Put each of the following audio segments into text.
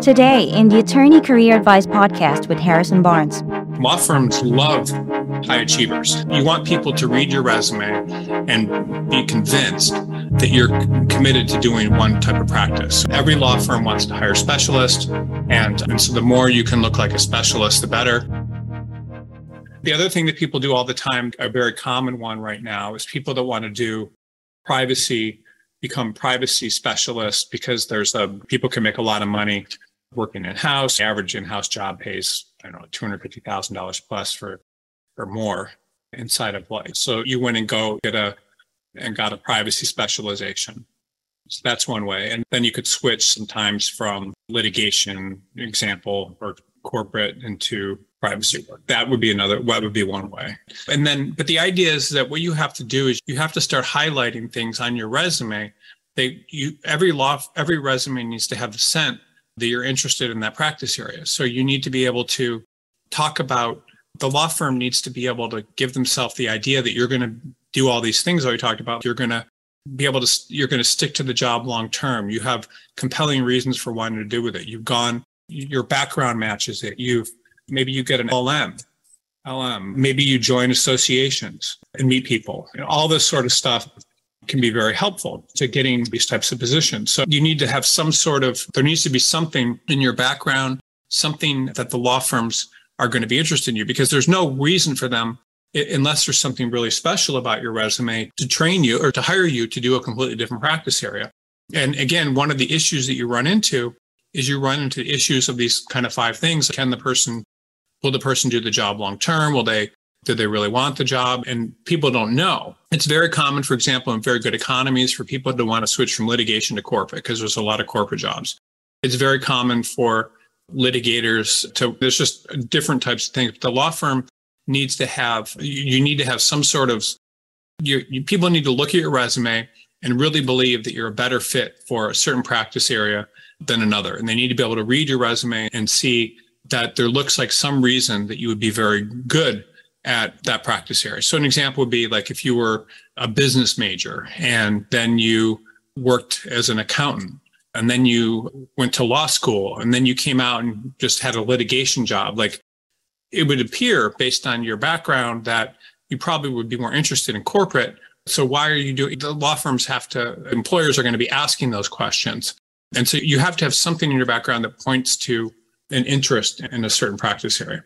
Today, in the Attorney Career Advice podcast with Harrison Barnes. Law firms love high achievers. You want people to read your resume and be convinced that you're committed to doing one type of practice. Every law firm wants to hire specialists, and, and so the more you can look like a specialist, the better. The other thing that people do all the time, a very common one right now, is people that want to do privacy become privacy specialists because there's a people can make a lot of money working in house. Average in house job pays, I don't know, $250,000 plus for, or more inside of life. So you went and go get a, and got a privacy specialization. So that's one way. And then you could switch sometimes from litigation example or corporate into privacy work. That would be another, that would be one way. And then, but the idea is that what you have to do is you have to start highlighting things on your resume. They, you, every law, every resume needs to have the scent that you're interested in that practice area. So you need to be able to talk about the law firm needs to be able to give themselves the idea that you're going to do all these things that we talked about. You're going to be able to, you're going to stick to the job long term. You have compelling reasons for wanting to do with it. You've gone, your background matches it. You've, maybe you get an LM, LM, maybe you join associations and meet people. You know, all this sort of stuff can be very helpful to getting these types of positions. So you need to have some sort of, there needs to be something in your background, something that the law firms are going to be interested in you because there's no reason for them unless there's something really special about your resume to train you or to hire you to do a completely different practice area. And again, one of the issues that you run into is you run into issues of these kind of five things. Can the person, will the person do the job long term? Will they do they really want the job? And people don't know. It's very common, for example, in very good economies for people to want to switch from litigation to corporate because there's a lot of corporate jobs. It's very common for litigators to, there's just different types of things. The law firm needs to have, you need to have some sort of, you, you, people need to look at your resume and really believe that you're a better fit for a certain practice area than another. And they need to be able to read your resume and see that there looks like some reason that you would be very good at that practice area. So an example would be like if you were a business major and then you worked as an accountant and then you went to law school and then you came out and just had a litigation job like it would appear based on your background that you probably would be more interested in corporate so why are you doing the law firms have to employers are going to be asking those questions and so you have to have something in your background that points to an interest in a certain practice area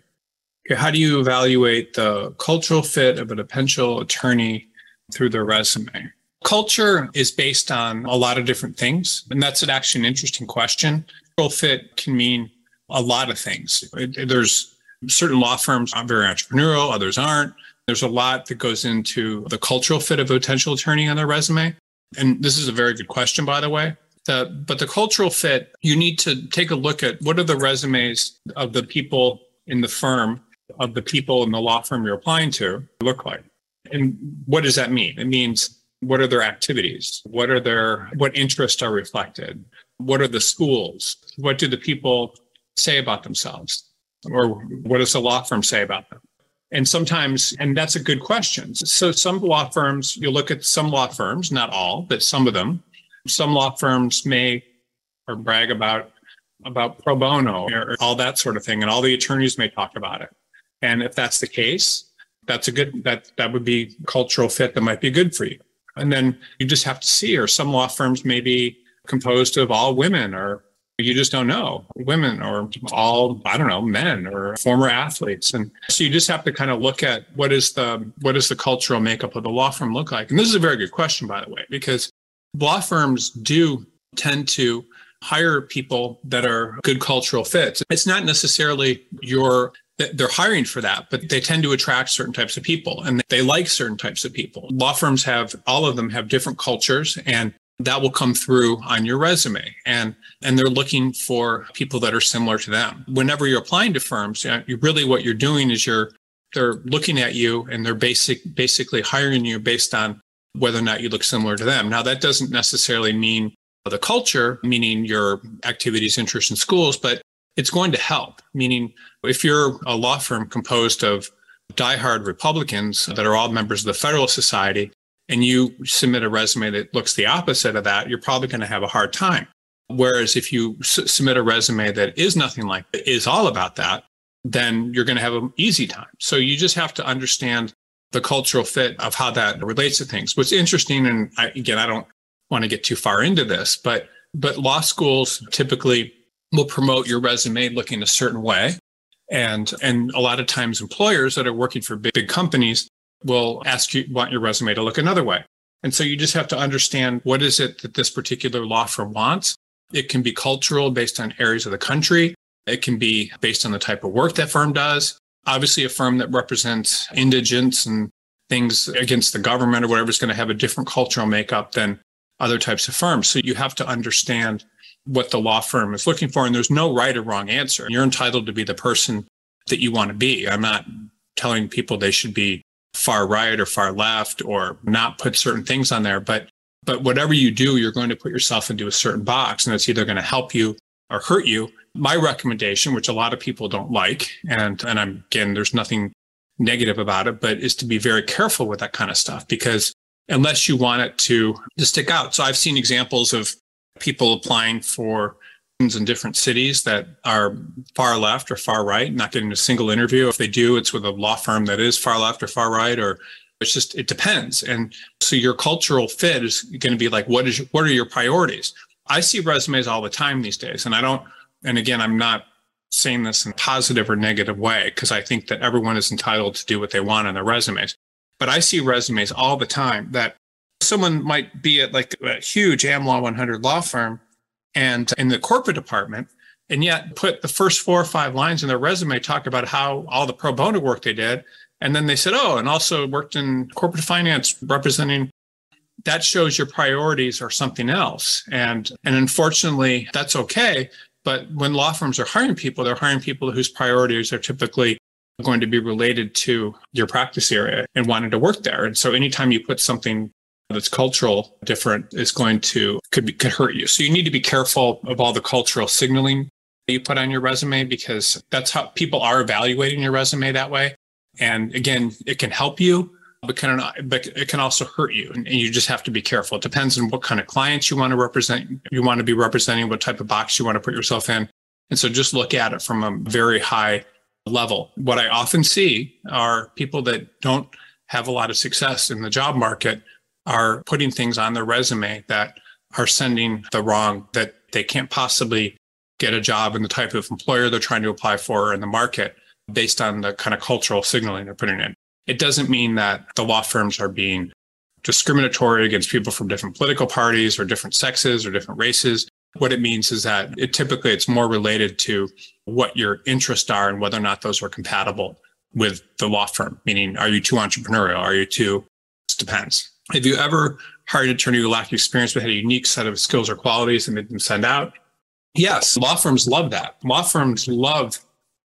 Okay, how do you evaluate the cultural fit of a potential attorney through their resume? Culture is based on a lot of different things, and that's actually an interesting question. Cultural fit can mean a lot of things. It, there's certain law firms are very entrepreneurial, others aren't. There's a lot that goes into the cultural fit of a potential attorney on their resume. And this is a very good question, by the way. The, but the cultural fit, you need to take a look at what are the resumes of the people in the firm of the people in the law firm you're applying to look like. And what does that mean? It means what are their activities? What are their, what interests are reflected? What are the schools? What do the people say about themselves? Or what does the law firm say about them? And sometimes, and that's a good question. So some law firms, you look at some law firms, not all, but some of them, some law firms may or brag about about pro bono or all that sort of thing. And all the attorneys may talk about it. And if that's the case, that's a good, that, that would be cultural fit that might be good for you. And then you just have to see, or some law firms may be composed of all women or you just don't know women or all i don't know men or former athletes and so you just have to kind of look at what is the what does the cultural makeup of the law firm look like and this is a very good question by the way because law firms do tend to hire people that are good cultural fits it's not necessarily your they're hiring for that, but they tend to attract certain types of people and they like certain types of people. Law firms have, all of them have different cultures and that will come through on your resume and and they're looking for people that are similar to them whenever you're applying to firms you really what you're doing is you're they're looking at you and they're basic basically hiring you based on whether or not you look similar to them now that doesn't necessarily mean the culture meaning your activities interests and schools but it's going to help. Meaning, if you're a law firm composed of diehard Republicans that are all members of the Federalist Society, and you submit a resume that looks the opposite of that, you're probably going to have a hard time. Whereas if you s- submit a resume that is nothing like that, is all about that, then you're going to have an easy time. So you just have to understand the cultural fit of how that relates to things. What's interesting, and I, again, I don't want to get too far into this, but but law schools typically will promote your resume looking a certain way. And and a lot of times employers that are working for big, big companies will ask you want your resume to look another way. And so you just have to understand what is it that this particular law firm wants. It can be cultural based on areas of the country. It can be based on the type of work that firm does. Obviously, a firm that represents indigents and things against the government or whatever is going to have a different cultural makeup than other types of firms. So you have to understand what the law firm is looking for. And there's no right or wrong answer. You're entitled to be the person that you want to be. I'm not telling people they should be far right or far left or not put certain things on there. But, but whatever you do, you're going to put yourself into a certain box and it's either going to help you or hurt you. My recommendation, which a lot of people don't like, and, and I'm, again, there's nothing negative about it, but is to be very careful with that kind of stuff because unless you want it to, to stick out. So I've seen examples of people applying for in different cities that are far left or far right, not getting a single interview. If they do, it's with a law firm that is far left or far right, or it's just it depends. And so your cultural fit is going to be like, what is what are your priorities? I see resumes all the time these days, and I don't. And again, I'm not saying this in a positive or negative way because I think that everyone is entitled to do what they want on their resumes. But I see resumes all the time that someone might be at like a huge AmLaw 100 law firm and in the corporate department, and yet put the first four or five lines in their resume talk about how all the pro bono work they did. And then they said, oh, and also worked in corporate finance representing. That shows your priorities are something else. And, and unfortunately, that's okay. But when law firms are hiring people, they're hiring people whose priorities are typically going to be related to your practice area and wanting to work there. And so anytime you put something that's cultural different is going to could be, could hurt you. So you need to be careful of all the cultural signaling that you put on your resume because that's how people are evaluating your resume that way. And again, it can help you, but can but it can also hurt you. And you just have to be careful. It depends on what kind of clients you want to represent. You want to be representing what type of box you want to put yourself in. And so just look at it from a very high level. What I often see are people that don't have a lot of success in the job market are putting things on their resume that are sending the wrong, that they can't possibly get a job in the type of employer they're trying to apply for in the market based on the kind of cultural signaling they're putting in. It doesn't mean that the law firms are being discriminatory against people from different political parties or different sexes or different races. What it means is that it typically it's more related to what your interests are and whether or not those are compatible with the law firm. Meaning, are you too entrepreneurial? Are you too? It depends. Have you ever hired an attorney who lacked experience but had a unique set of skills or qualities and made them send out? Yes, law firms love that. Law firms love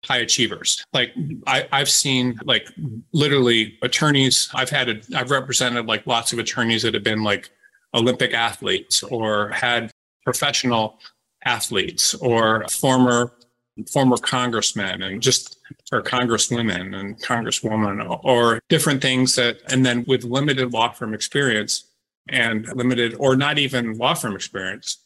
high achievers. Like mm-hmm. I, have seen like literally attorneys. I've had, a, I've represented like lots of attorneys that have been like Olympic athletes or had professional athletes or former former congressmen and just or congresswomen and congresswoman or different things that and then with limited law firm experience and limited or not even law firm experience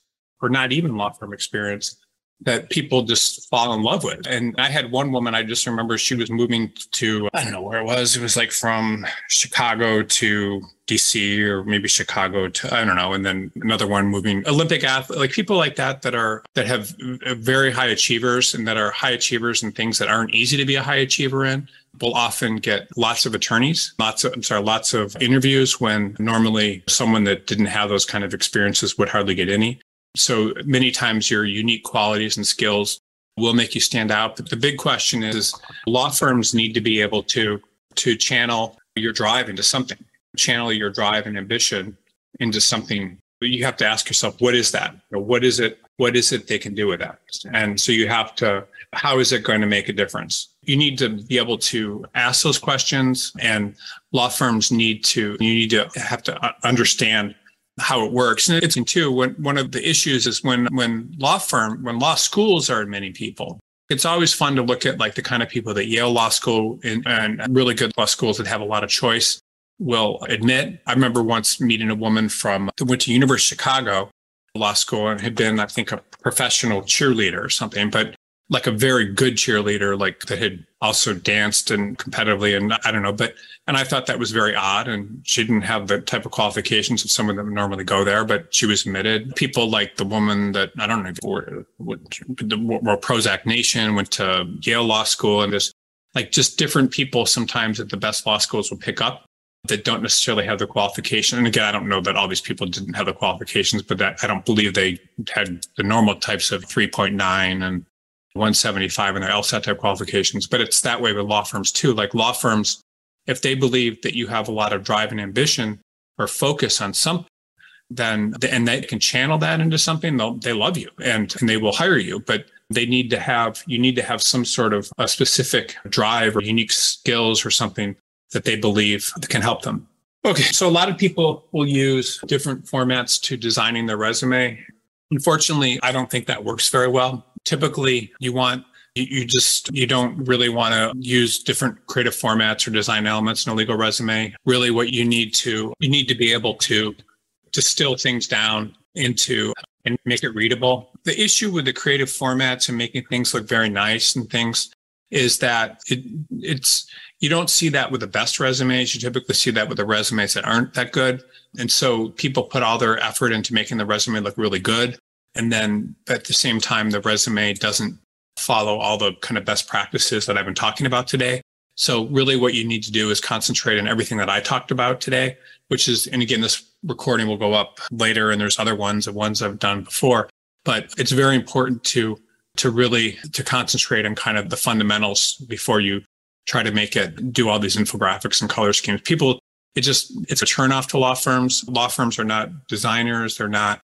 or not even law firm experience that people just fall in love with. And I had one woman, I just remember she was moving to, I don't know where it was. It was like from Chicago to DC or maybe Chicago to, I don't know. And then another one moving Olympic athlete, like people like that, that are, that have very high achievers and that are high achievers and things that aren't easy to be a high achiever in will often get lots of attorneys, lots of, I'm sorry, lots of interviews when normally someone that didn't have those kind of experiences would hardly get any. So many times your unique qualities and skills will make you stand out. But the big question is law firms need to be able to, to channel your drive into something, channel your drive and ambition into something. You have to ask yourself, what is that? What is it? What is it they can do with that? And so you have to, how is it going to make a difference? You need to be able to ask those questions and law firms need to, you need to have to understand how it works. And it's too, when, one of the issues is when, when law firm, when law schools are admitting people, it's always fun to look at like the kind of people that Yale Law School and, and really good law schools that have a lot of choice will admit. I remember once meeting a woman from that went to University of Chicago law school and had been, I think, a professional cheerleader or something, but like a very good cheerleader, like that had also danced and competitively. And I don't know, but, and I thought that was very odd. And she didn't have the type of qualifications of someone that would normally go there, but she was admitted. People like the woman that I don't know, were, were, were Prozac Nation, went to Yale Law School and this like just different people sometimes at the best law schools will pick up that don't necessarily have the qualification. And again, I don't know that all these people didn't have the qualifications, but that I don't believe they had the normal types of 3.9 and 175 and their LSAT type qualifications. But it's that way with law firms too. Like law firms, if they believe that you have a lot of drive and ambition or focus on something, then and they can channel that into something, they'll they love you and, and they will hire you. But they need to have you need to have some sort of a specific drive or unique skills or something that they believe that can help them. Okay, so a lot of people will use different formats to designing their resume. Unfortunately, I don't think that works very well. Typically, you want you just you don't really want to use different creative formats or design elements in a legal resume. Really what you need to you need to be able to distill things down into and make it readable. The issue with the creative formats and making things look very nice and things is that it, it's you don't see that with the best resumes. You typically see that with the resumes that aren't that good. And so people put all their effort into making the resume look really good. And then at the same time, the resume doesn't follow all the kind of best practices that I've been talking about today. So really what you need to do is concentrate on everything that I talked about today, which is, and again, this recording will go up later and there's other ones of ones I've done before, but it's very important to, to really, to concentrate on kind of the fundamentals before you try to make it do all these infographics and color schemes. People, it just, it's a turnoff to law firms. Law firms are not designers. They're not,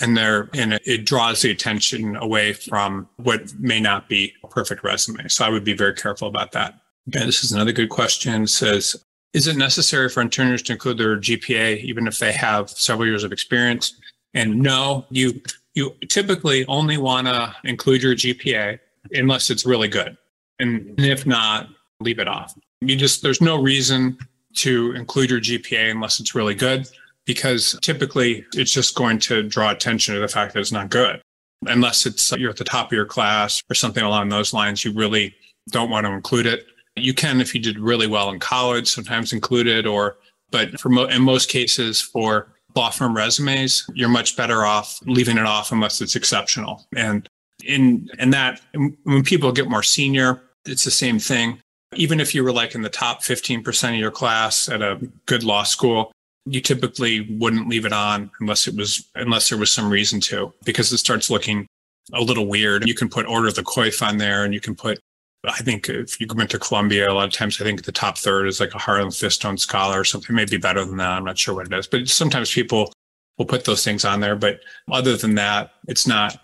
and they're, and it draws the attention away from what may not be a perfect resume. So I would be very careful about that. Okay, this is another good question. It says, is it necessary for interns to include their GPA even if they have several years of experience? And no, you you typically only want to include your GPA unless it's really good. And if not, leave it off. You just, there's no reason to include your GPA unless it's really good, because typically it's just going to draw attention to the fact that it's not good. Unless it's uh, you're at the top of your class or something along those lines, you really don't want to include it. You can, if you did really well in college, sometimes include it, or, but for mo- in most cases for law firm resumes, you're much better off leaving it off unless it's exceptional. And in, in that, when people get more senior, it's the same thing even if you were like in the top 15% of your class at a good law school, you typically wouldn't leave it on unless it was, unless there was some reason to, because it starts looking a little weird. You can put order of the coif on there and you can put, I think if you went to Columbia, a lot of times I think the top third is like a Harlan Fiske Stone scholar or something, maybe better than that. I'm not sure what it is, but sometimes people will put those things on there. But other than that, it's not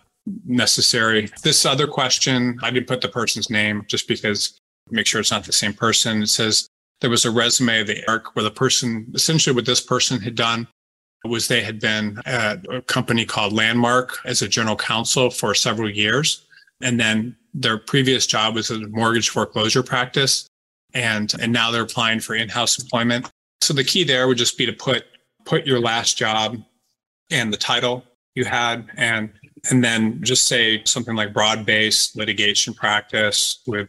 necessary. This other question, I didn't put the person's name just because make sure it's not the same person. It says there was a resume of the ARC where the person, essentially what this person had done was they had been at a company called Landmark as a general counsel for several years. And then their previous job was a mortgage foreclosure practice. And, and now they're applying for in-house employment. So the key there would just be to put, put your last job and the title you had and, and then just say something like broad-based litigation practice with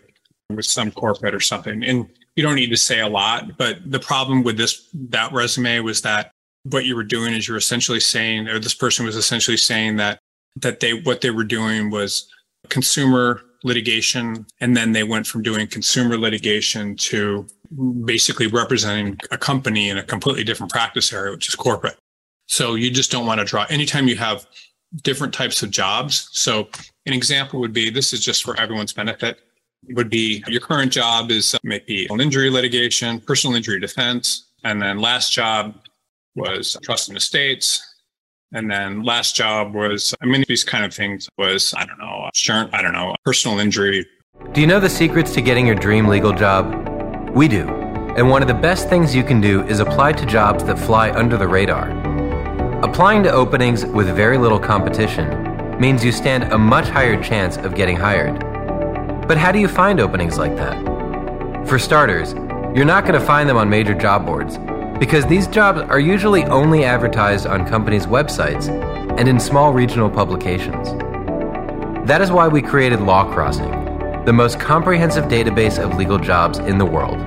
with some corporate or something. And you don't need to say a lot, but the problem with this, that resume was that what you were doing is you're essentially saying, or this person was essentially saying that, that they, what they were doing was consumer litigation. And then they went from doing consumer litigation to basically representing a company in a completely different practice area, which is corporate. So you just don't want to draw anytime you have different types of jobs. So an example would be this is just for everyone's benefit would be your current job is maybe on injury litigation, personal injury defense, and then last job was trust and estates. And then last job was, I mean, these kind of things was, I don't know, sure, I don't know, personal injury. Do you know the secrets to getting your dream legal job? We do. And one of the best things you can do is apply to jobs that fly under the radar. Applying to openings with very little competition means you stand a much higher chance of getting hired. But how do you find openings like that? For starters, you're not going to find them on major job boards because these jobs are usually only advertised on companies' websites and in small regional publications. That is why we created Law Crossing, the most comprehensive database of legal jobs in the world.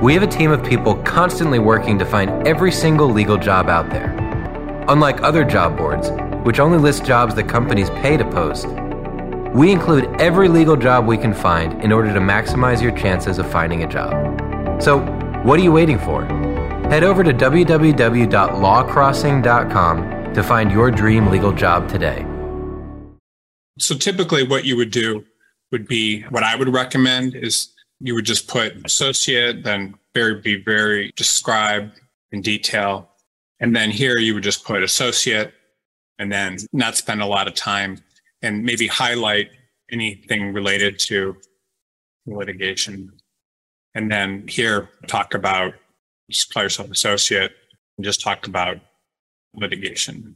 We have a team of people constantly working to find every single legal job out there. Unlike other job boards, which only list jobs that companies pay to post, we include every legal job we can find in order to maximize your chances of finding a job. So, what are you waiting for? Head over to www.lawcrossing.com to find your dream legal job today. So, typically, what you would do would be what I would recommend is you would just put associate, then very be very describe in detail. And then here you would just put associate and then not spend a lot of time and maybe highlight anything related to litigation. And then here talk about just call yourself associate and just talk about litigation.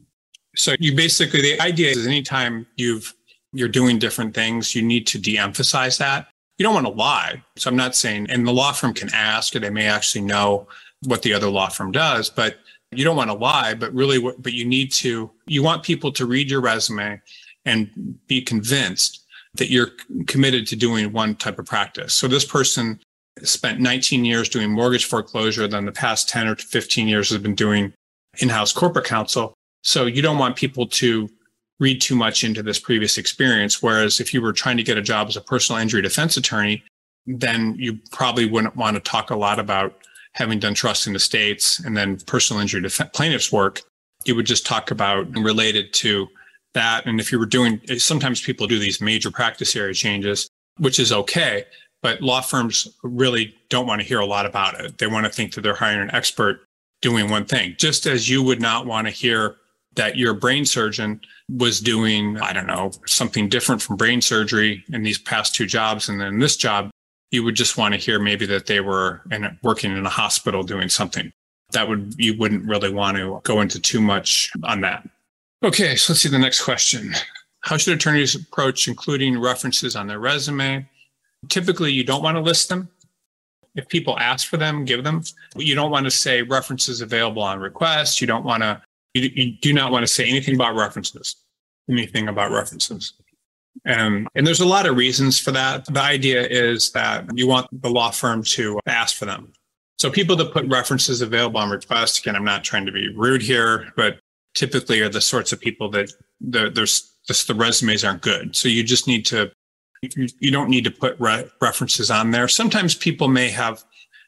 So you basically the idea is anytime you've you're doing different things, you need to de-emphasize that you don't want to lie. So I'm not saying, and the law firm can ask, or they may actually know what the other law firm does, but you don't want to lie. But really, but you need to, you want people to read your resume and be convinced that you're committed to doing one type of practice. So this person spent 19 years doing mortgage foreclosure, then the past 10 or 15 years has been doing in-house corporate counsel. So you don't want people to read too much into this previous experience. Whereas if you were trying to get a job as a personal injury defense attorney, then you probably wouldn't want to talk a lot about having done trust in the states and then personal injury def- plaintiffs work. You would just talk about related to that. And if you were doing, sometimes people do these major practice area changes, which is okay. But law firms really don't want to hear a lot about it. They want to think that they're hiring an expert doing one thing, just as you would not want to hear that your brain surgeon was doing, I don't know, something different from brain surgery in these past two jobs. And then this job, you would just want to hear maybe that they were in, working in a hospital doing something. That would, you wouldn't really want to go into too much on that. Okay. So let's see the next question. How should attorneys approach including references on their resume? Typically, you don't want to list them. If people ask for them, give them. You don't want to say references available on request. You don't want to you, you do not want to say anything about references, anything about references. And, and there's a lot of reasons for that. The idea is that you want the law firm to ask for them. So people that put references available on request, again, I'm not trying to be rude here, but typically are the sorts of people that the, there's just the resumes aren't good. So you just need to, you, you don't need to put re- references on there. Sometimes people may have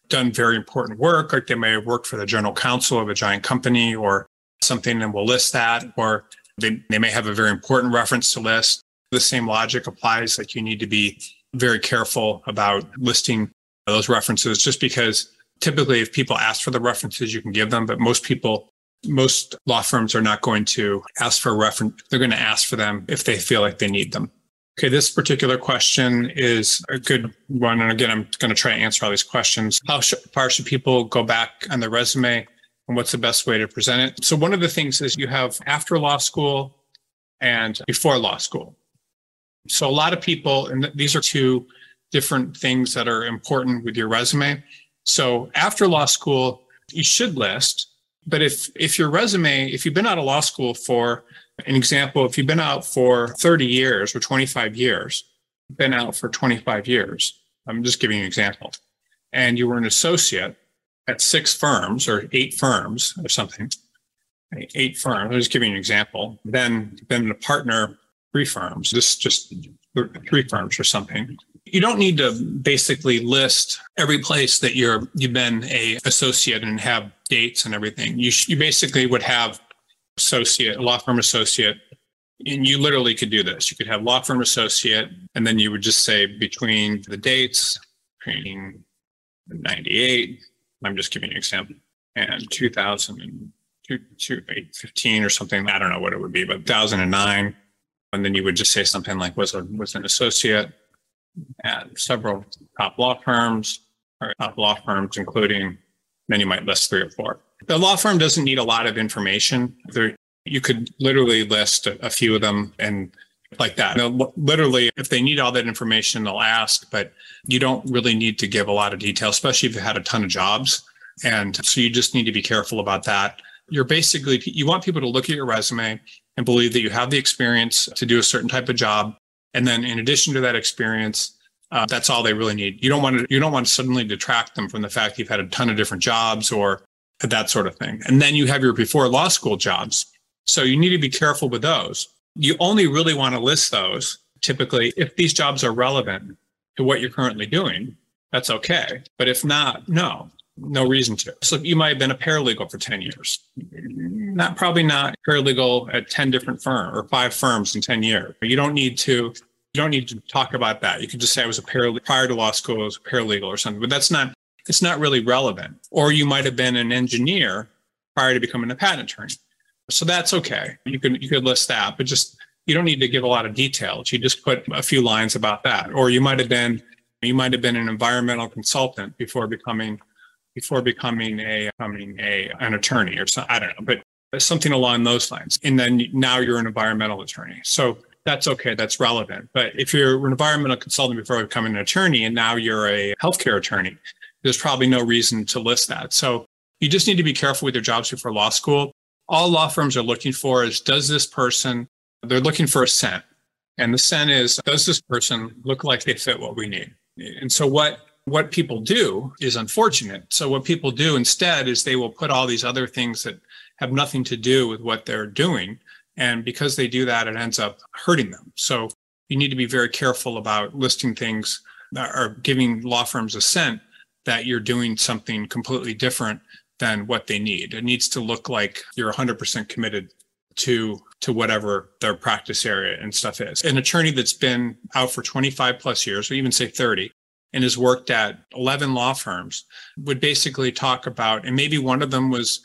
done very important work, like they may have worked for the general counsel of a giant company or something and we'll list that, or they, they may have a very important reference to list. The same logic applies like you need to be very careful about listing those references just because typically if people ask for the references, you can give them, but most people, most law firms are not going to ask for a reference. They're going to ask for them if they feel like they need them. Okay, this particular question is a good one. And again, I'm going to try to answer all these questions. How far should people go back on the resume? and what's the best way to present it. So one of the things is you have after law school and before law school. So a lot of people, and these are two different things that are important with your resume. So after law school, you should list, but if, if your resume, if you've been out of law school for an example, if you've been out for 30 years or 25 years, been out for 25 years, I'm just giving you an example, and you were an associate, at six firms or eight firms or something, eight firms, I'm just giving you an example, then then a partner, three firms, this just three firms or something. You don't need to basically list every place that you're you've been a associate and have dates and everything. You sh- you basically would have associate, law firm associate, and you literally could do this. You could have law firm associate, and then you would just say between the dates, between 98 I'm just giving you an example. And 2015 or something, I don't know what it would be, but 2009. And then you would just say something like was a, was an associate at several top law firms or top law firms, including, then you might list three or four. The law firm doesn't need a lot of information. There, you could literally list a, a few of them and like that. Now, literally, if they need all that information, they'll ask, but you don't really need to give a lot of detail, especially if you've had a ton of jobs. And so you just need to be careful about that. You're basically, you want people to look at your resume and believe that you have the experience to do a certain type of job. And then in addition to that experience, uh, that's all they really need. You don't want to, you don't want to suddenly detract them from the fact you've had a ton of different jobs or that sort of thing. And then you have your before law school jobs. So you need to be careful with those. You only really want to list those typically if these jobs are relevant to what you're currently doing. That's okay. But if not, no, no reason to. So you might have been a paralegal for 10 years. Not probably not paralegal at 10 different firms or five firms in 10 years. You don't need to you don't need to talk about that. You can just say I was a paralegal prior to law school, I was a paralegal or something, but that's not it's not really relevant. Or you might have been an engineer prior to becoming a patent attorney. So that's okay. You can you could list that, but just you don't need to give a lot of details. You just put a few lines about that. Or you might have been you might have been an environmental consultant before becoming before becoming a becoming a an attorney or something. I don't know, but something along those lines. And then now you're an environmental attorney. So that's okay. That's relevant. But if you're an environmental consultant before becoming an attorney and now you're a healthcare attorney, there's probably no reason to list that. So you just need to be careful with your jobs before law school. All law firms are looking for is does this person, they're looking for a scent. And the scent is, does this person look like they fit what we need? And so what what people do is unfortunate. So what people do instead is they will put all these other things that have nothing to do with what they're doing. And because they do that, it ends up hurting them. So you need to be very careful about listing things that are giving law firms a scent that you're doing something completely different than what they need. It needs to look like you're 100% committed to to whatever their practice area and stuff is. An attorney that's been out for 25 plus years, or even say 30, and has worked at 11 law firms would basically talk about, and maybe one of them was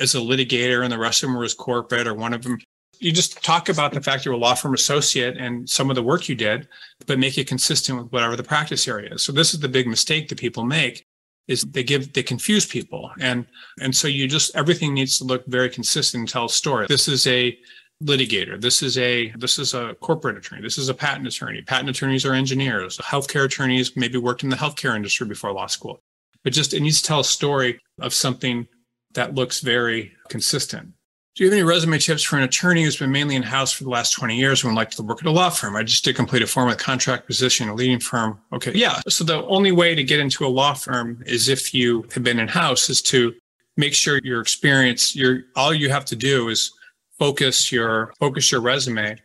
as a litigator and the rest of them was corporate, or one of them you just talk about the fact you're a law firm associate and some of the work you did, but make it consistent with whatever the practice area is. So this is the big mistake that people make is they give they confuse people and and so you just everything needs to look very consistent and tell a story. This is a litigator. This is a this is a corporate attorney. This is a patent attorney. Patent attorneys are engineers. Healthcare attorneys maybe worked in the healthcare industry before law school. But just it needs to tell a story of something that looks very consistent. Do you have any resume tips for an attorney who's been mainly in house for the last 20 years and would like to work at a law firm? I just did complete a form formal contract position, a leading firm. Okay. Yeah. So the only way to get into a law firm is if you have been in house is to make sure your experience, your, all you have to do is focus your, focus your resume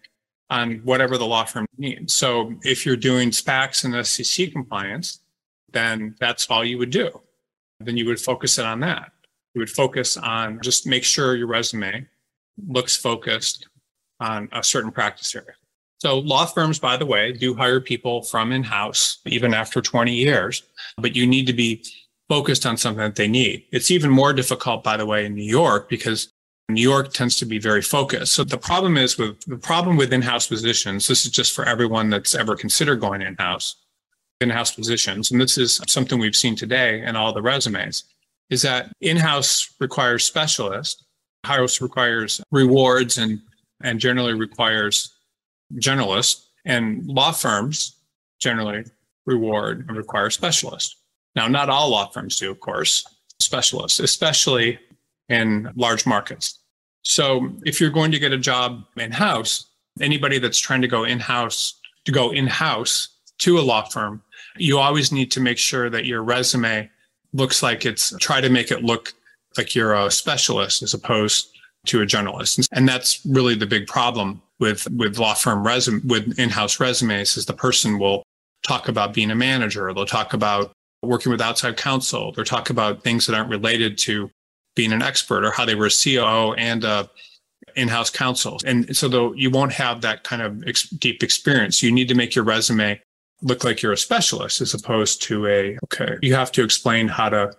on whatever the law firm needs. So if you're doing SPACs and SEC compliance, then that's all you would do. Then you would focus it on that you would focus on just make sure your resume looks focused on a certain practice area. So law firms, by the way, do hire people from in-house even after 20 years, but you need to be focused on something that they need. It's even more difficult, by the way, in New York because New York tends to be very focused. So the problem is with the problem with in-house positions. This is just for everyone that's ever considered going in-house, in-house positions. And this is something we've seen today in all the resumes is that in-house requires specialists, house requires rewards and, and generally requires generalists and law firms generally reward and require specialists. Now, not all law firms do, of course, specialists, especially in large markets. So if you're going to get a job in-house, anybody that's trying to go in-house to go in-house to a law firm, you always need to make sure that your resume looks like it's try to make it look like you're a specialist as opposed to a journalist. And that's really the big problem with, with law firm resume, with in-house resumes is the person will talk about being a manager. They'll talk about working with outside counsel. They'll talk about things that aren't related to being an expert or how they were a COO and a in-house counsel. And so though you won't have that kind of ex- deep experience, you need to make your resume look like you're a specialist as opposed to a, okay, you have to explain how to,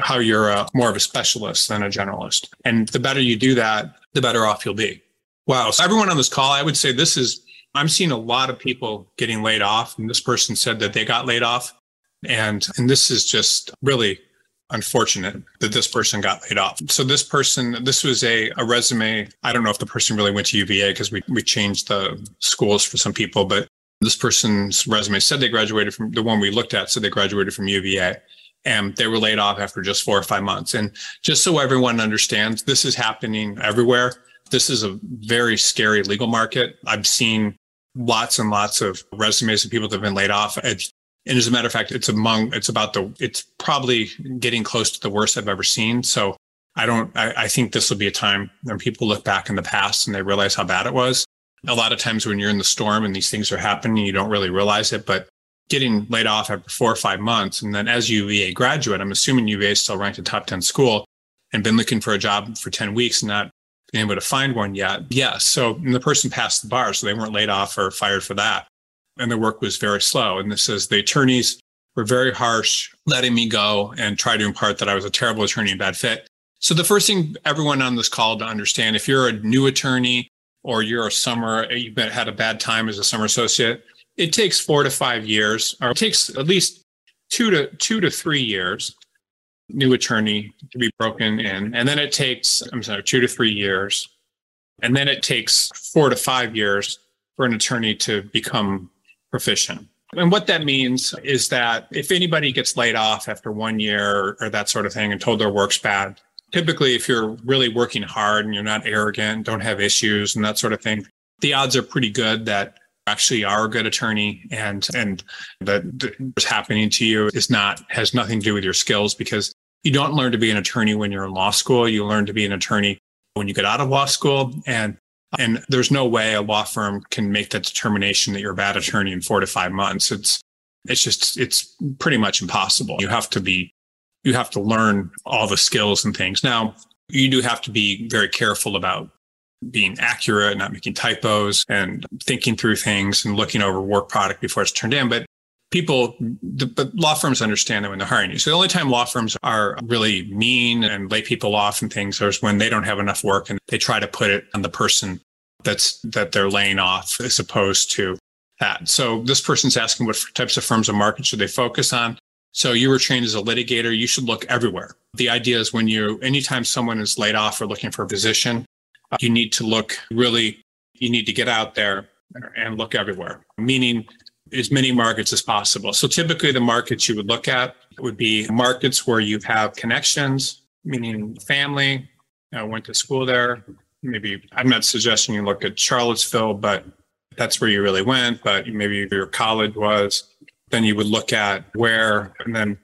how you're a, more of a specialist than a generalist. And the better you do that, the better off you'll be. Wow. So everyone on this call, I would say this is, I'm seeing a lot of people getting laid off. And this person said that they got laid off. And, and this is just really unfortunate that this person got laid off. So this person, this was a, a resume. I don't know if the person really went to UVA because we, we changed the schools for some people, but this person's resume said they graduated from the one we looked at said they graduated from UVA and they were laid off after just four or five months. And just so everyone understands, this is happening everywhere. This is a very scary legal market. I've seen lots and lots of resumes of people that have been laid off. and as a matter of fact, it's among, it's about the, it's probably getting close to the worst I've ever seen. So I don't, I, I think this will be a time when people look back in the past and they realize how bad it was. A lot of times when you're in the storm and these things are happening, you don't really realize it, but getting laid off after four or five months. And then as UVA graduate, I'm assuming UVA is still ranked a top 10 school and been looking for a job for 10 weeks and not been able to find one yet. Yes. So the person passed the bar. So they weren't laid off or fired for that. And the work was very slow. And this says the attorneys were very harsh, letting me go and try to impart that I was a terrible attorney and bad fit. So the first thing everyone on this call to understand, if you're a new attorney or you're a summer, you've been, had a bad time as a summer associate, it takes four to five years, or it takes at least two to two to three years, new attorney to be broken in. And then it takes, I'm sorry, two to three years. And then it takes four to five years for an attorney to become proficient. And what that means is that if anybody gets laid off after one year or, or that sort of thing and told their work's bad, typically if you're really working hard and you're not arrogant, don't have issues and that sort of thing, the odds are pretty good that actually are a good attorney and and that what's happening to you is not has nothing to do with your skills because you don't learn to be an attorney when you're in law school. You learn to be an attorney when you get out of law school and and there's no way a law firm can make that determination that you're a bad attorney in 4 to 5 months. It's it's just it's pretty much impossible. You have to be you have to learn all the skills and things. Now, you do have to be very careful about being accurate, not making typos and thinking through things and looking over work product before it's turned in. But people, the, but law firms understand that when they're hiring you. So the only time law firms are really mean and lay people off and things is when they don't have enough work and they try to put it on the person that's, that they're laying off as opposed to that. So this person's asking what types of firms and markets should they focus on? So you were trained as a litigator. You should look everywhere. The idea is when you, anytime someone is laid off or looking for a position, you need to look really, you need to get out there and look everywhere, meaning as many markets as possible. So typically the markets you would look at would be markets where you have connections, meaning family, uh, went to school there. Maybe I'm not suggesting you look at Charlottesville, but that's where you really went, but maybe your college was then you would look at where and then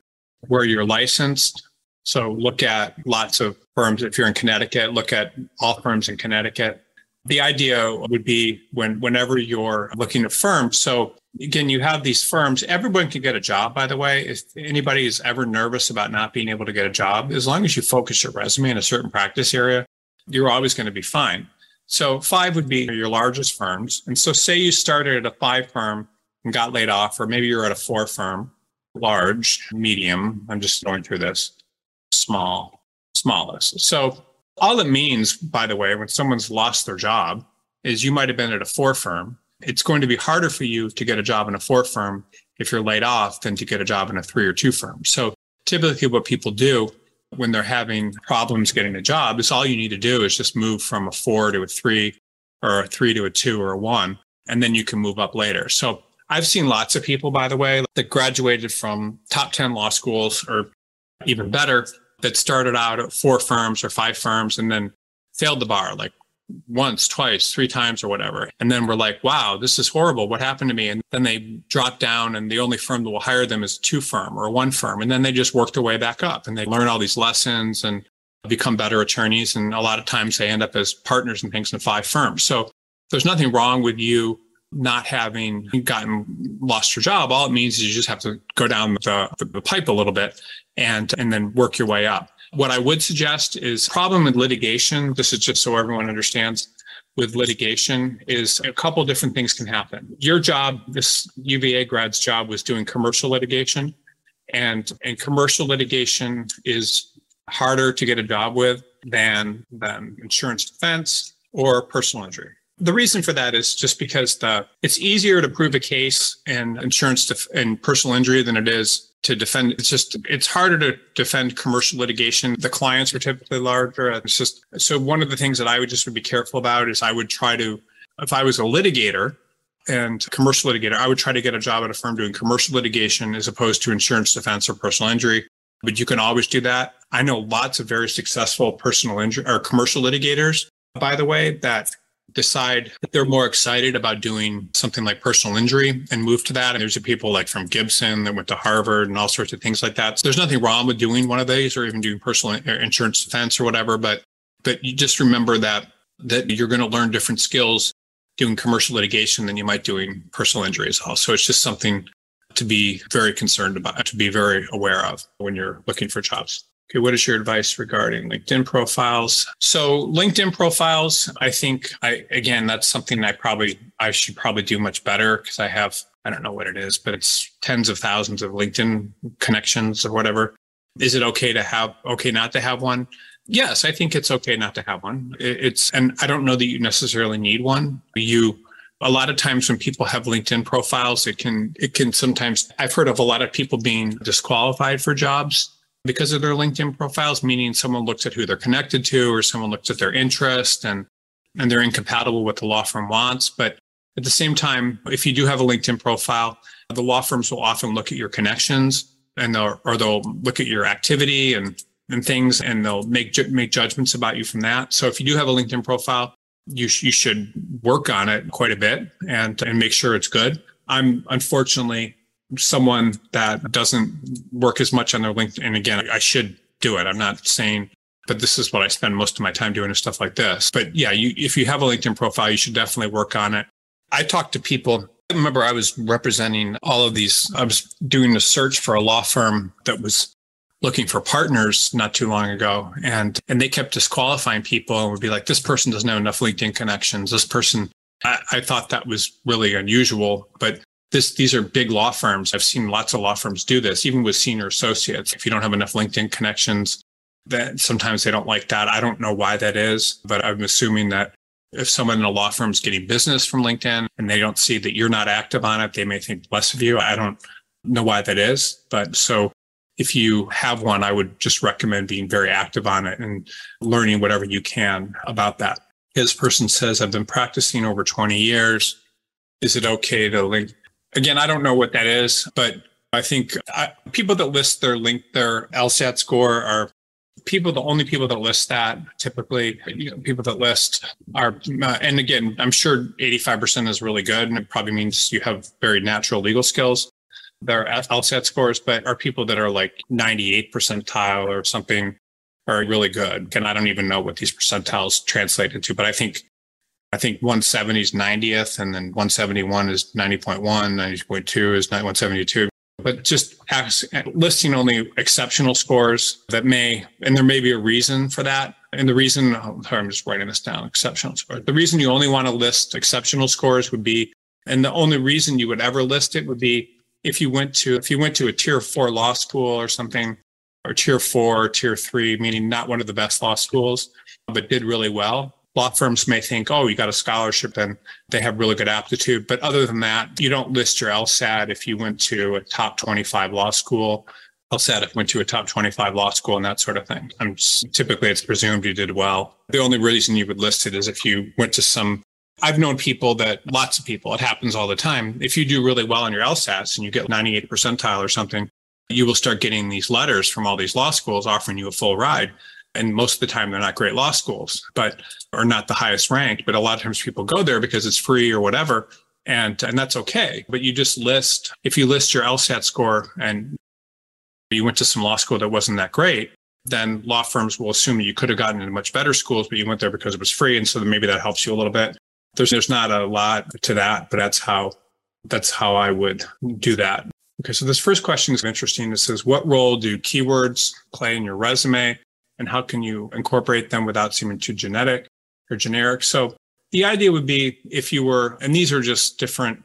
where you're licensed. So look at lots of firms. If you're in Connecticut, look at all firms in Connecticut. The idea would be when whenever you're looking at firms. So again, you have these firms. Everyone can get a job, by the way. If anybody is ever nervous about not being able to get a job, as long as you focus your resume in a certain practice area, you're always going to be fine. So five would be your largest firms. And so say you started at a five firm got laid off, or maybe you're at a four firm, large, medium. I'm just going through this small, smallest. So all it means, by the way, when someone's lost their job is you might have been at a four firm. It's going to be harder for you to get a job in a four firm if you're laid off than to get a job in a three or two firm. So typically what people do when they're having problems getting a job is all you need to do is just move from a four to a three or a three to a two or a one, and then you can move up later. So I've seen lots of people, by the way, that graduated from top 10 law schools or even better, that started out at four firms or five firms and then failed the bar like once, twice, three times or whatever. And then we're like, wow, this is horrible. What happened to me? And then they drop down and the only firm that will hire them is two firm or one firm. And then they just work their way back up and they learn all these lessons and become better attorneys. And a lot of times they end up as partners and things in five firms. So there's nothing wrong with you not having gotten lost your job, all it means is you just have to go down the, the pipe a little bit and, and then work your way up. What I would suggest is problem with litigation. This is just so everyone understands with litigation is a couple different things can happen. Your job, this UVA grad's job was doing commercial litigation and, and commercial litigation is harder to get a job with than, than insurance defense or personal injury. The reason for that is just because the it's easier to prove a case in insurance def- and personal injury than it is to defend. It's just it's harder to defend commercial litigation. The clients are typically larger. It's just so one of the things that I would just would be careful about is I would try to if I was a litigator and commercial litigator, I would try to get a job at a firm doing commercial litigation as opposed to insurance defense or personal injury. But you can always do that. I know lots of very successful personal injury or commercial litigators by the way, that decide that they're more excited about doing something like personal injury and move to that. And there's people like from Gibson that went to Harvard and all sorts of things like that. So there's nothing wrong with doing one of these or even doing personal insurance defense or whatever. But, but you just remember that, that you're going to learn different skills doing commercial litigation than you might doing personal injury as well. So it's just something to be very concerned about, to be very aware of when you're looking for jobs. Okay, what is your advice regarding LinkedIn profiles? So LinkedIn profiles, I think I again that's something I probably I should probably do much better because I have I don't know what it is, but it's tens of thousands of LinkedIn connections or whatever. Is it okay to have okay not to have one? Yes, I think it's okay not to have one. It's and I don't know that you necessarily need one. You a lot of times when people have LinkedIn profiles, it can it can sometimes I've heard of a lot of people being disqualified for jobs because of their LinkedIn profiles, meaning someone looks at who they're connected to or someone looks at their interest and, and they're incompatible with the law firm wants. But at the same time, if you do have a LinkedIn profile, the law firms will often look at your connections and they'll, or they'll look at your activity and, and things and they'll make, make judgments about you from that. So if you do have a LinkedIn profile, you, sh- you should work on it quite a bit and, and make sure it's good. I'm unfortunately someone that doesn't work as much on their LinkedIn. Again, I should do it. I'm not saying but this is what I spend most of my time doing and stuff like this. But yeah, you, if you have a LinkedIn profile, you should definitely work on it. I talk to people. I remember I was representing all of these. I was doing a search for a law firm that was looking for partners not too long ago. And, and they kept disqualifying people and would be like, this person doesn't have enough LinkedIn connections. This person, I, I thought that was really unusual, but this, these are big law firms. I've seen lots of law firms do this, even with senior associates. If you don't have enough LinkedIn connections, that sometimes they don't like that. I don't know why that is, but I'm assuming that if someone in a law firm is getting business from LinkedIn and they don't see that you're not active on it, they may think less of you. I don't know why that is. But so if you have one, I would just recommend being very active on it and learning whatever you can about that. This person says, I've been practicing over 20 years. Is it okay to link Again, I don't know what that is, but I think I, people that list their link, their LSAT score are people, the only people that list that typically, you know, people that list are, uh, and again, I'm sure 85% is really good. And it probably means you have very natural legal skills. Their LSAT scores, but are people that are like 98 percentile or something are really good. And I don't even know what these percentiles translate into, but I think I think 170 is 90th, and then 171 is 90.1, 90.2 is 172. But just listing only exceptional scores that may, and there may be a reason for that. And the reason, oh, I'm just writing this down, exceptional scores. The reason you only want to list exceptional scores would be, and the only reason you would ever list it would be if you went to, if you went to a tier four law school or something, or tier four or tier three, meaning not one of the best law schools, but did really well law firms may think, oh, you got a scholarship and they have really good aptitude. But other than that, you don't list your LSAT if you went to a top 25 law school. LSAT if went to a top 25 law school and that sort of thing. I'm just, typically it's presumed you did well. The only reason you would list it is if you went to some I've known people that lots of people, it happens all the time. If you do really well on your LSATs and you get 98 percentile or something, you will start getting these letters from all these law schools offering you a full ride. And most of the time, they're not great law schools, but are not the highest ranked. But a lot of times people go there because it's free or whatever. And, and that's okay. But you just list, if you list your LSAT score and you went to some law school that wasn't that great, then law firms will assume you could have gotten into much better schools, but you went there because it was free. And so maybe that helps you a little bit. There's, there's not a lot to that, but that's how, that's how I would do that. Okay. So this first question is interesting. It says, what role do keywords play in your resume? And how can you incorporate them without seeming too genetic or generic. So the idea would be if you were, and these are just different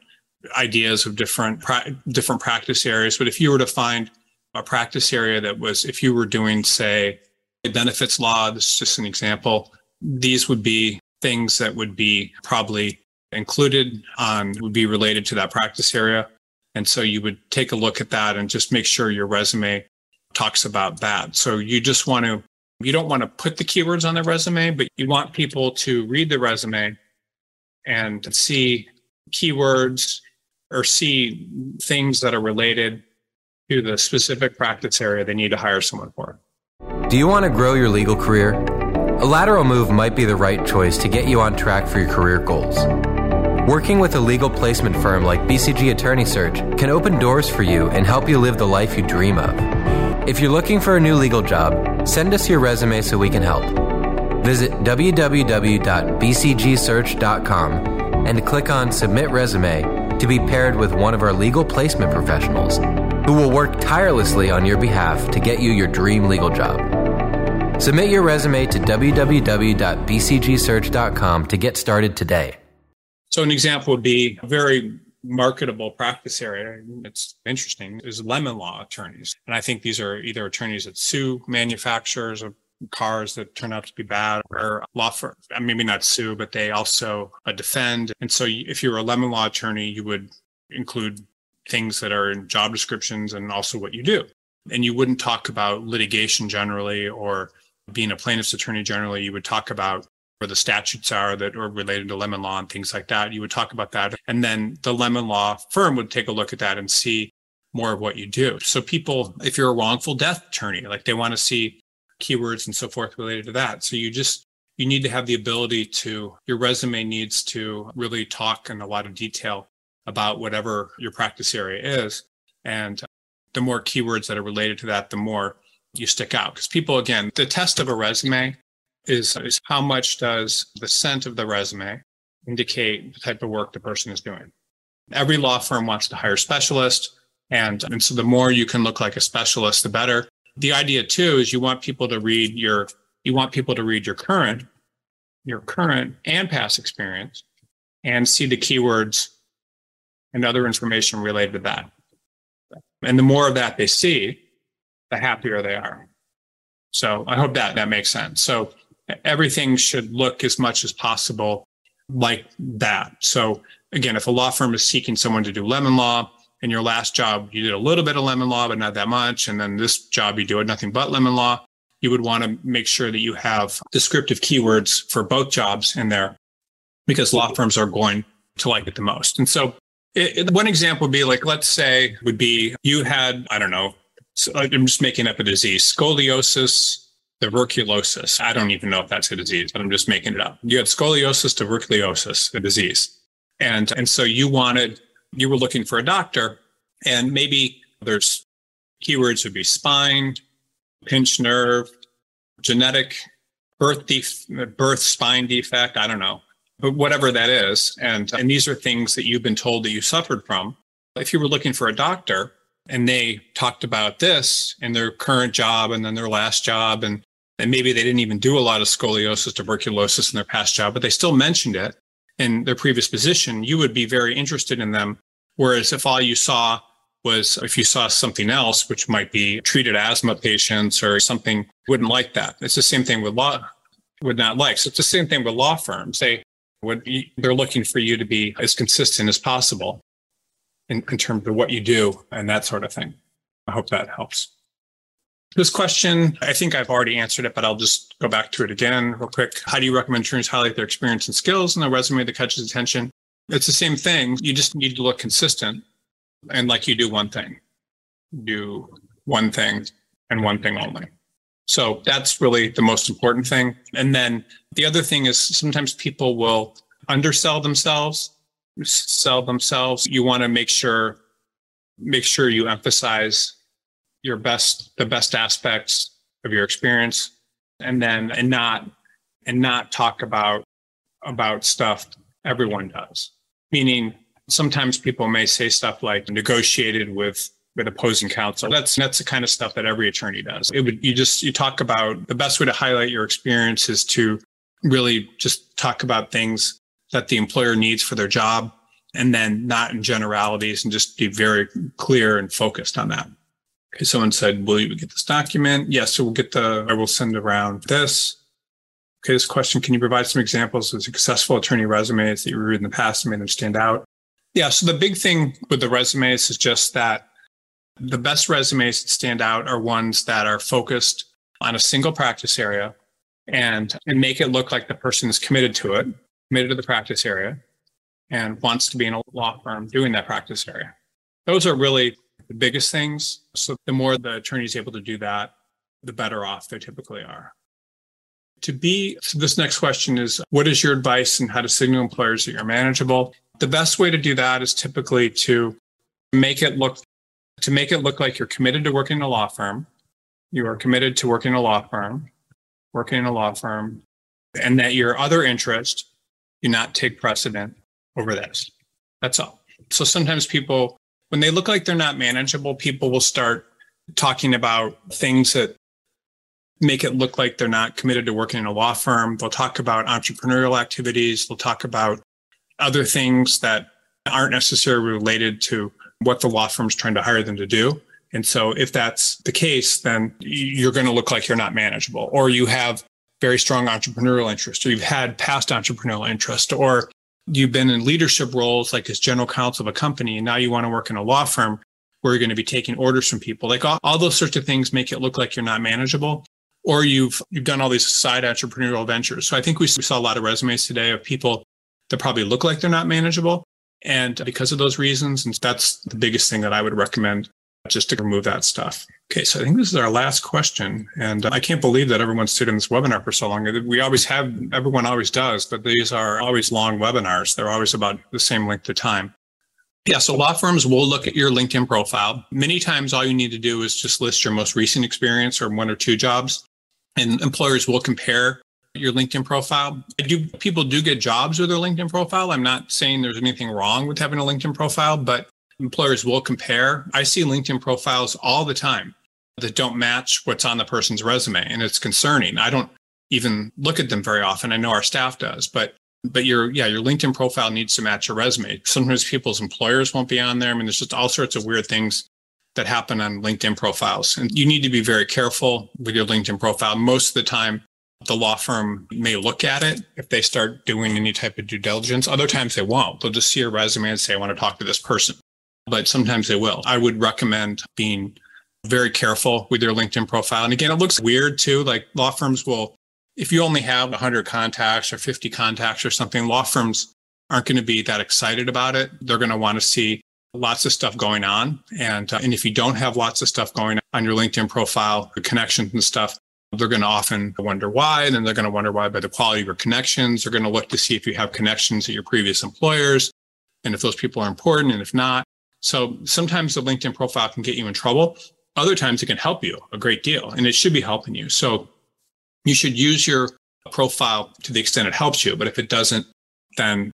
ideas of different, different practice areas, but if you were to find a practice area that was, if you were doing, say, a benefits law, this is just an example, these would be things that would be probably included on, would be related to that practice area. And so you would take a look at that and just make sure your resume talks about that. So you just want to you don't want to put the keywords on the resume, but you want people to read the resume and see keywords or see things that are related to the specific practice area they need to hire someone for. Do you want to grow your legal career? A lateral move might be the right choice to get you on track for your career goals. Working with a legal placement firm like BCG Attorney Search can open doors for you and help you live the life you dream of. If you're looking for a new legal job, send us your resume so we can help. Visit www.bcgsearch.com and click on Submit Resume to be paired with one of our legal placement professionals who will work tirelessly on your behalf to get you your dream legal job. Submit your resume to www.bcgsearch.com to get started today. So an example would be a very marketable practice area. It's interesting is lemon law attorneys. And I think these are either attorneys that sue manufacturers of cars that turn out to be bad or law firm. Maybe not sue, but they also uh, defend. And so if you're a lemon law attorney, you would include things that are in job descriptions and also what you do. And you wouldn't talk about litigation generally or being a plaintiff's attorney generally. You would talk about where the statutes are that are related to lemon law and things like that. You would talk about that. And then the lemon law firm would take a look at that and see more of what you do. So people, if you're a wrongful death attorney, like they want to see keywords and so forth related to that. So you just, you need to have the ability to, your resume needs to really talk in a lot of detail about whatever your practice area is. And the more keywords that are related to that, the more you stick out. Because people, again, the test of a resume is, is how much does the scent of the resume indicate the type of work the person is doing. Every law firm wants to hire specialists. And, and so the more you can look like a specialist, the better. The idea too is you want people to read your, you want people to read your current, your current and past experience and see the keywords and other information related to that. And the more of that they see, the happier they are. So I hope that that makes sense. So everything should look as much as possible like that. So again, if a law firm is seeking someone to do lemon law, in your last job you did a little bit of lemon law, but not that much, and then this job you do it nothing but lemon law, you would want to make sure that you have descriptive keywords for both jobs in there because law firms are going to like it the most. And so it, it, one example would be like, let's say would be you had, I don't know, so I'm just making up a disease, scoliosis, tuberculosis. I don't even know if that's a disease, but I'm just making it up. You had scoliosis, tuberculosis, a disease. And, and so you wanted, you were looking for a doctor and maybe there's keywords would be spine, pinched nerve, genetic birth def- birth spine defect. I don't know, but whatever that is. And, and these are things that you've been told that you suffered from. If you were looking for a doctor and they talked about this in their current job and then their last job, and, and maybe they didn't even do a lot of scoliosis, tuberculosis in their past job, but they still mentioned it in their previous position, you would be very interested in them. Whereas if all you saw was if you saw something else, which might be treated asthma patients or something, wouldn't like that. It's the same thing with law, would not like. So it's the same thing with law firms. They would, they're looking for you to be as consistent as possible in, in terms of what you do and that sort of thing. I hope that helps. This question, I think I've already answered it, but I'll just go back to it again real quick. How do you recommend attorneys highlight their experience and skills in a resume that catches attention? It's the same thing. You just need to look consistent and like you do one thing, do one thing and one thing only. So that's really the most important thing. And then the other thing is sometimes people will undersell themselves, sell themselves. You want to make sure, make sure you emphasize your best, the best aspects of your experience and then, and not, and not talk about, about stuff everyone does. Meaning sometimes people may say stuff like negotiated with with opposing counsel. That's that's the kind of stuff that every attorney does. It would you just you talk about the best way to highlight your experience is to really just talk about things that the employer needs for their job and then not in generalities and just be very clear and focused on that. Okay, someone said, Will you get this document? Yes, so we'll get the I will send around this. Okay, this question, can you provide some examples of successful attorney resumes that you reviewed in the past and made them stand out? Yeah, so the big thing with the resumes is just that the best resumes that stand out are ones that are focused on a single practice area and, and make it look like the person is committed to it, committed to the practice area, and wants to be in a law firm doing that practice area. Those are really the biggest things. So the more the attorney is able to do that, the better off they typically are. to be, so this next question is what is your advice and how to signal employers that you're manageable? The best way to do that is typically to make it look to make it look like you're committed to working in a law firm. You are committed to working in a law firm, working in a law firm, and that your other interest do not take precedent over this. That's all. So sometimes people, when they look like they're not manageable, people will start talking about things that make it look like they're not committed to working in a law firm. They'll talk about entrepreneurial activities. They'll talk about other things that aren't necessarily related to what the law firm's trying to hire them to do. And so if that's the case, then you're going to look like you're not manageable or you have very strong entrepreneurial interest or you've had past entrepreneurial interest or you've been in leadership roles like as general counsel of a company and now you want to work in a law firm where you're going to be taking orders from people. Like all, all those sorts of things make it look like you're not manageable or you've you've done all these side entrepreneurial ventures. So i think we saw a lot of resumes today of people that probably look like they're not manageable and because of those reasons and that's the biggest thing that i would recommend just to remove that stuff okay so i think this is our last question and i can't believe that everyone stayed in this webinar for so long we always have everyone always does but these are always long webinars they're always about the same length of time yeah, so law firms will look at your LinkedIn profile. Many times, all you need to do is just list your most recent experience or one or two jobs, and employers will compare your LinkedIn profile. I do people do get jobs with their LinkedIn profile. I'm not saying there's anything wrong with having a LinkedIn profile, but employers will compare. I see LinkedIn profiles all the time that don't match what's on the person's resume, and it's concerning. I don't even look at them very often. I know our staff does, but but your yeah your linkedin profile needs to match your resume sometimes people's employers won't be on there i mean there's just all sorts of weird things that happen on linkedin profiles and you need to be very careful with your linkedin profile most of the time the law firm may look at it if they start doing any type of due diligence other times they won't they'll just see your resume and say i want to talk to this person but sometimes they will i would recommend being very careful with your linkedin profile and again it looks weird too like law firms will if you only have 100 contacts or 50 contacts or something, law firms aren't going to be that excited about it. They're going to want to see lots of stuff going on. And, uh, and if you don't have lots of stuff going on your LinkedIn profile, your connections and stuff, they're going to often wonder why. And then they're going to wonder why by the quality of your connections. They're going to look to see if you have connections at your previous employers and if those people are important and if not. So sometimes the LinkedIn profile can get you in trouble. Other times it can help you a great deal and it should be helping you. So you should use your profile to the extent it helps you. But if it doesn't, then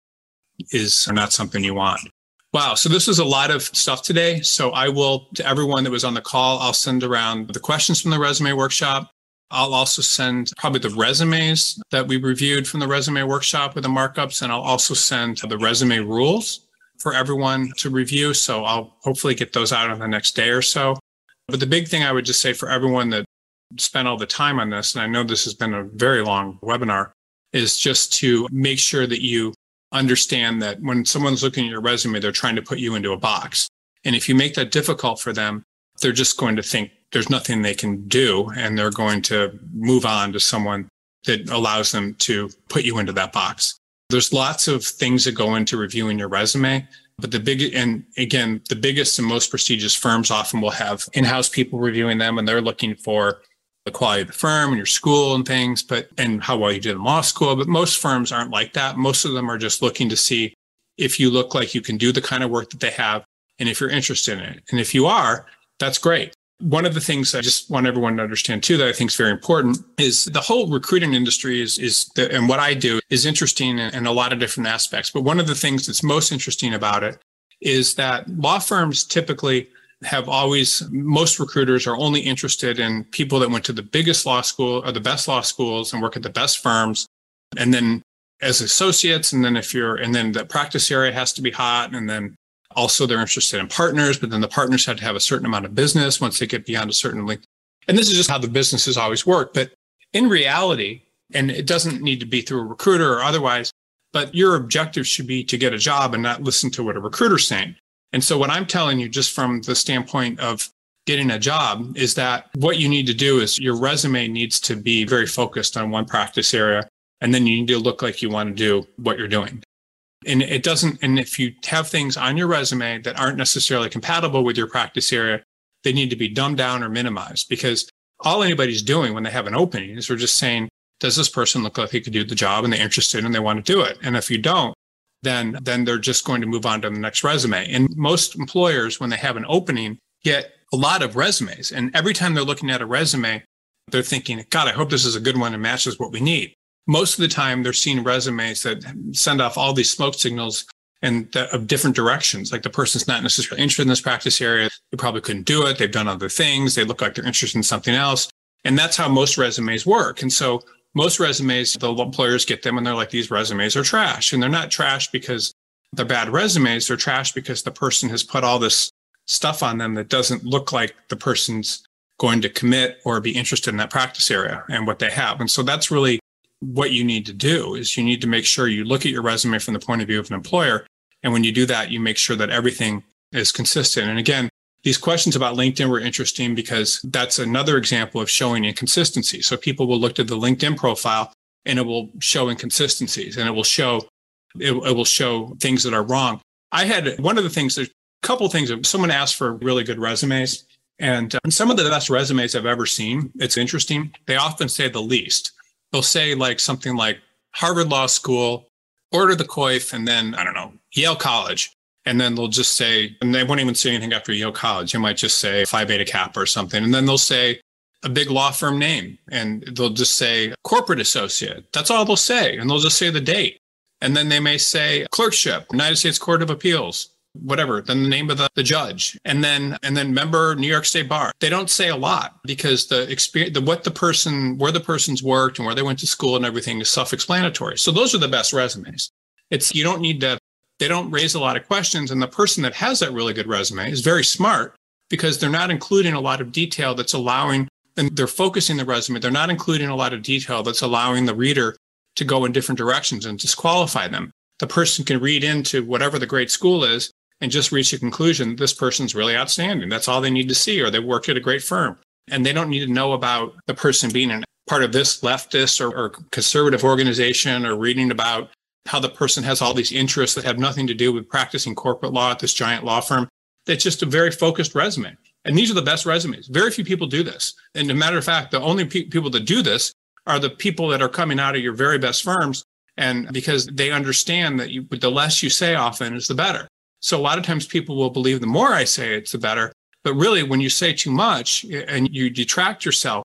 is not something you want. Wow. So this is a lot of stuff today. So I will, to everyone that was on the call, I'll send around the questions from the resume workshop. I'll also send probably the resumes that we reviewed from the resume workshop with the markups. And I'll also send the resume rules for everyone to review. So I'll hopefully get those out in the next day or so. But the big thing I would just say for everyone that spent all the time on this, and I know this has been a very long webinar, is just to make sure that you understand that when someone's looking at your resume, they're trying to put you into a box. And if you make that difficult for them, they're just going to think there's nothing they can do and they're going to move on to someone that allows them to put you into that box. There's lots of things that go into reviewing your resume, but the big, and again, the biggest and most prestigious firms often will have in-house people reviewing them and they're looking for the quality of the firm and your school and things, but and how well you did in law school. But most firms aren't like that. Most of them are just looking to see if you look like you can do the kind of work that they have and if you're interested in it. And if you are, that's great. One of the things I just want everyone to understand too that I think is very important is the whole recruiting industry is is the, and what I do is interesting in, in a lot of different aspects. But one of the things that's most interesting about it is that law firms typically have always, most recruiters are only interested in people that went to the biggest law school or the best law schools and work at the best firms. And then as associates, and then if you're, and then the practice area has to be hot. And then also they're interested in partners, but then the partners have to have a certain amount of business once they get beyond a certain length. And this is just how the businesses always work. But in reality, and it doesn't need to be through a recruiter or otherwise, but your objective should be to get a job and not listen to what a recruiter's saying. And so what I'm telling you just from the standpoint of getting a job is that what you need to do is your resume needs to be very focused on one practice area. And then you need to look like you want to do what you're doing. And it doesn't, and if you have things on your resume that aren't necessarily compatible with your practice area, they need to be dumbed down or minimized because all anybody's doing when they have an opening is they're just saying, does this person look like he could do the job and they're interested and they want to do it? And if you don't, then then they're just going to move on to the next resume. And most employers, when they have an opening, get a lot of resumes. And every time they're looking at a resume, they're thinking, God, I hope this is a good one and matches what we need. Most of the time, they're seeing resumes that send off all these smoke signals and of different directions. Like the person's not necessarily interested in this practice area. They probably couldn't do it. They've done other things. They look like they're interested in something else. And that's how most resumes work. And so most resumes, the employers get them and they're like, these resumes are trash. And they're not trash because they're bad resumes. They're trash because the person has put all this stuff on them that doesn't look like the person's going to commit or be interested in that practice area and what they have. And so that's really what you need to do is you need to make sure you look at your resume from the point of view of an employer. And when you do that, you make sure that everything is consistent. And again, these questions about LinkedIn were interesting because that's another example of showing inconsistency. So people will look at the LinkedIn profile and it will show inconsistencies and it will show it, it will show things that are wrong. I had one of the things, there's a couple things. That someone asked for really good resumes, and, uh, and some of the best resumes I've ever seen. It's interesting. They often say the least. They'll say like something like Harvard Law School, order the coif, and then I don't know Yale College. And then they'll just say, and they won't even say anything after Yale College. They might just say Phi Beta Kappa or something. And then they'll say a big law firm name and they'll just say corporate associate. That's all they'll say. And they'll just say the date. And then they may say clerkship, United States Court of Appeals, whatever, then the name of the, the judge. And then, and then member New York State Bar. They don't say a lot because the experience, the, what the person, where the person's worked and where they went to school and everything is self explanatory. So those are the best resumes. It's, you don't need to they don't raise a lot of questions. And the person that has that really good resume is very smart because they're not including a lot of detail that's allowing, and they're focusing the resume. They're not including a lot of detail that's allowing the reader to go in different directions and disqualify them. The person can read into whatever the great school is and just reach a conclusion. This person's really outstanding. That's all they need to see, or they work at a great firm. And they don't need to know about the person being a part of this leftist or, or conservative organization or reading about how the person has all these interests that have nothing to do with practicing corporate law at this giant law firm. That's just a very focused resume. And these are the best resumes. Very few people do this. And a matter of fact, the only pe- people that do this are the people that are coming out of your very best firms. And because they understand that you, the less you say often is the better. So a lot of times people will believe the more I say it's the better. But really, when you say too much eh, and you detract yourself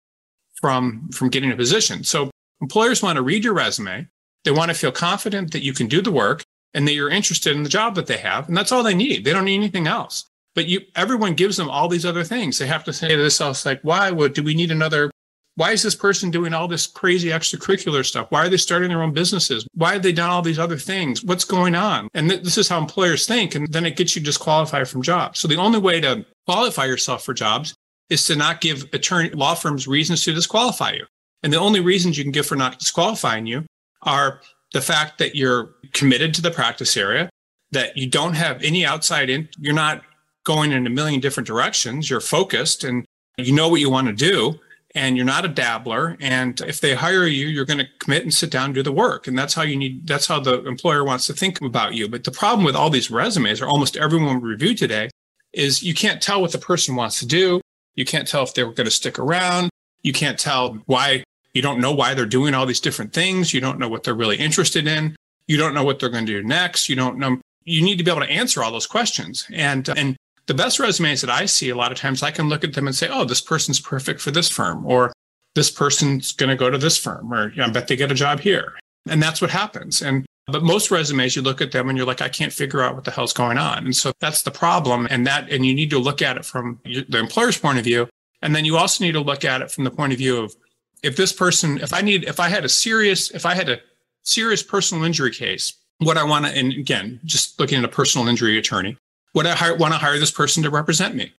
from, from getting a position. So employers want to read your resume they want to feel confident that you can do the work and that you're interested in the job that they have. And that's all they need. They don't need anything else. But you, everyone gives them all these other things. They have to say to themselves, like, why would, do we need another? Why is this person doing all this crazy extracurricular stuff? Why are they starting their own businesses? Why have they done all these other things? What's going on? And th- this is how employers think. And then it gets you disqualified from jobs. So the only way to qualify yourself for jobs is to not give attorney law firms reasons to disqualify you. And the only reasons you can give for not disqualifying you are the fact that you're committed to the practice area, that you don't have any outside in, you're not going in a million different directions. You're focused and you know what you want to do and you're not a dabbler. And if they hire you, you're going to commit and sit down and do the work. And that's how you need, that's how the employer wants to think about you. But the problem with all these resumes, or almost everyone we reviewed today, is you can't tell what the person wants to do. You can't tell if they're going to stick around. You can't tell why you don't know why they're doing all these different things. You don't know what they're really interested in. You don't know what they're going to do next. You don't know. You need to be able to answer all those questions. And, and the best resumes that I see a lot of times, I can look at them and say, oh, this person's perfect for this firm, or this person's going to go to this firm, or I bet they get a job here. And that's what happens. And but most resumes, you look at them and you're like, I can't figure out what the hell's going on. And so that's the problem. And that, and you need to look at it from the employer's point of view. And then you also need to look at it from the point of view of if this person, if I need, if I had a serious, if I had a serious personal injury case, what I want to, and again, just looking at a personal injury attorney, would I want to hire this person to represent me?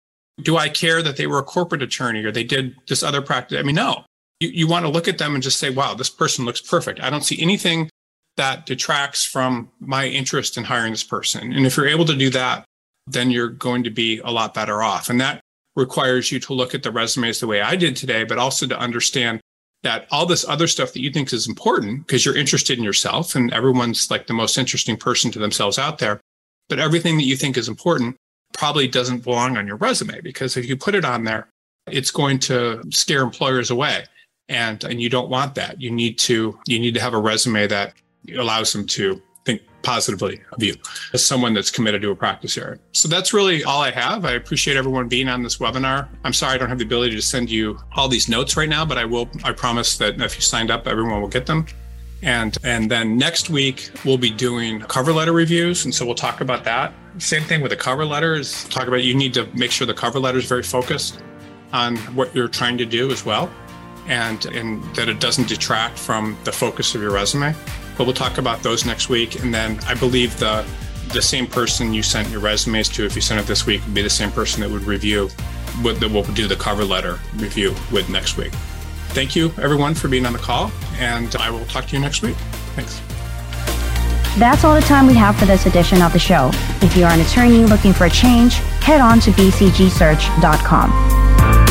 Do I care that they were a corporate attorney or they did this other practice? I mean, no. You, you want to look at them and just say, wow, this person looks perfect. I don't see anything that detracts from my interest in hiring this person. And if you're able to do that, then you're going to be a lot better off. And that requires you to look at the resumes the way I did today, but also to understand that all this other stuff that you think is important because you're interested in yourself and everyone's like the most interesting person to themselves out there. But everything that you think is important probably doesn't belong on your resume because if you put it on there, it's going to scare employers away. And, and you don't want that. You need to, you need to have a resume that allows them to think positively of you as someone that's committed to a practice area. So that's really all I have. I appreciate everyone being on this webinar. I'm sorry I don't have the ability to send you all these notes right now, but I will, I promise that if you signed up, everyone will get them. And and then next week we'll be doing cover letter reviews, and so we'll talk about that. Same thing with the cover letter is talk about you need to make sure the cover letter is very focused on what you're trying to do as well, and and that it doesn't detract from the focus of your resume. But we'll talk about those next week, and then I believe the the same person you sent your resumes to, if you sent it this week, would be the same person that would review, that will do the cover letter review with next week. Thank you, everyone, for being on the call, and I will talk to you next week. Thanks. That's all the time we have for this edition of the show. If you're an attorney looking for a change, head on to bcgsearch.com.